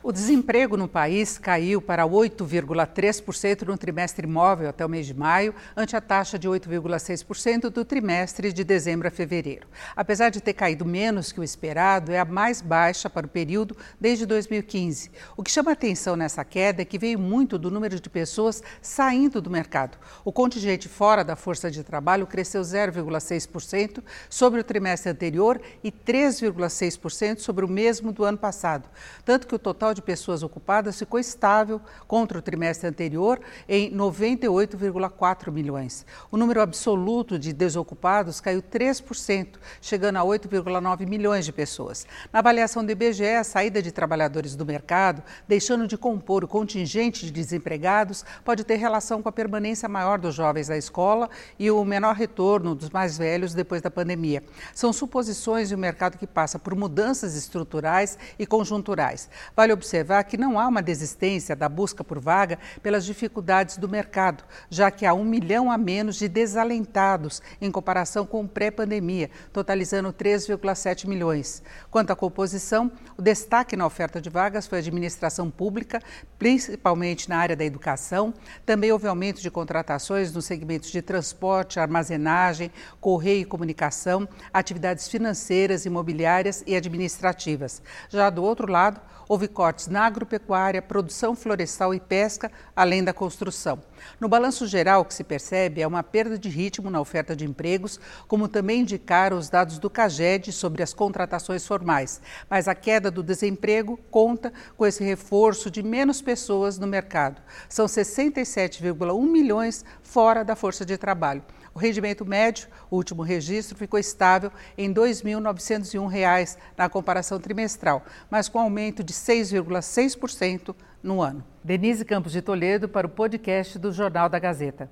O desemprego no país caiu para 8,3% no trimestre móvel até o mês de maio, ante a taxa de 8,6% do trimestre de dezembro a fevereiro. Apesar de ter caído menos que o esperado, é a mais baixa para o período desde 2015. O que chama atenção nessa queda é que veio muito do número de pessoas saindo do mercado. O contingente fora da força de trabalho cresceu 0,6% sobre o trimestre anterior e 3,6% sobre o mesmo do ano passado, tanto que o total de pessoas ocupadas ficou estável contra o trimestre anterior em 98,4 milhões. O número absoluto de desocupados caiu 3%, chegando a 8,9 milhões de pessoas. Na avaliação do IBGE, a saída de trabalhadores do mercado, deixando de compor o contingente de desempregados, pode ter relação com a permanência maior dos jovens na escola e o menor retorno dos mais velhos depois da pandemia. São suposições de um mercado que passa por mudanças estruturais e conjunturais. Vale observar que não há uma desistência da busca por vaga pelas dificuldades do mercado, já que há um milhão a menos de desalentados em comparação com pré-pandemia, totalizando 3,7 milhões. Quanto à composição, o destaque na oferta de vagas foi a administração pública, principalmente na área da educação. Também houve aumento de contratações nos segmentos de transporte, armazenagem, correio e comunicação, atividades financeiras, imobiliárias e administrativas. Já do outro lado, houve cortes na agropecuária, produção florestal e pesca, além da construção. No balanço geral, o que se percebe é uma perda de ritmo na oferta de empregos, como também indicaram os dados do CAGED sobre as contratações formais. Mas a queda do desemprego conta com esse reforço de menos pessoas no mercado. São 67,1 milhões fora da força de trabalho. O rendimento médio, o último registro, ficou estável em R$ 2.901 na comparação trimestral, mas com aumento de 6,6% no ano. Denise Campos de Toledo para o podcast do Jornal da Gazeta.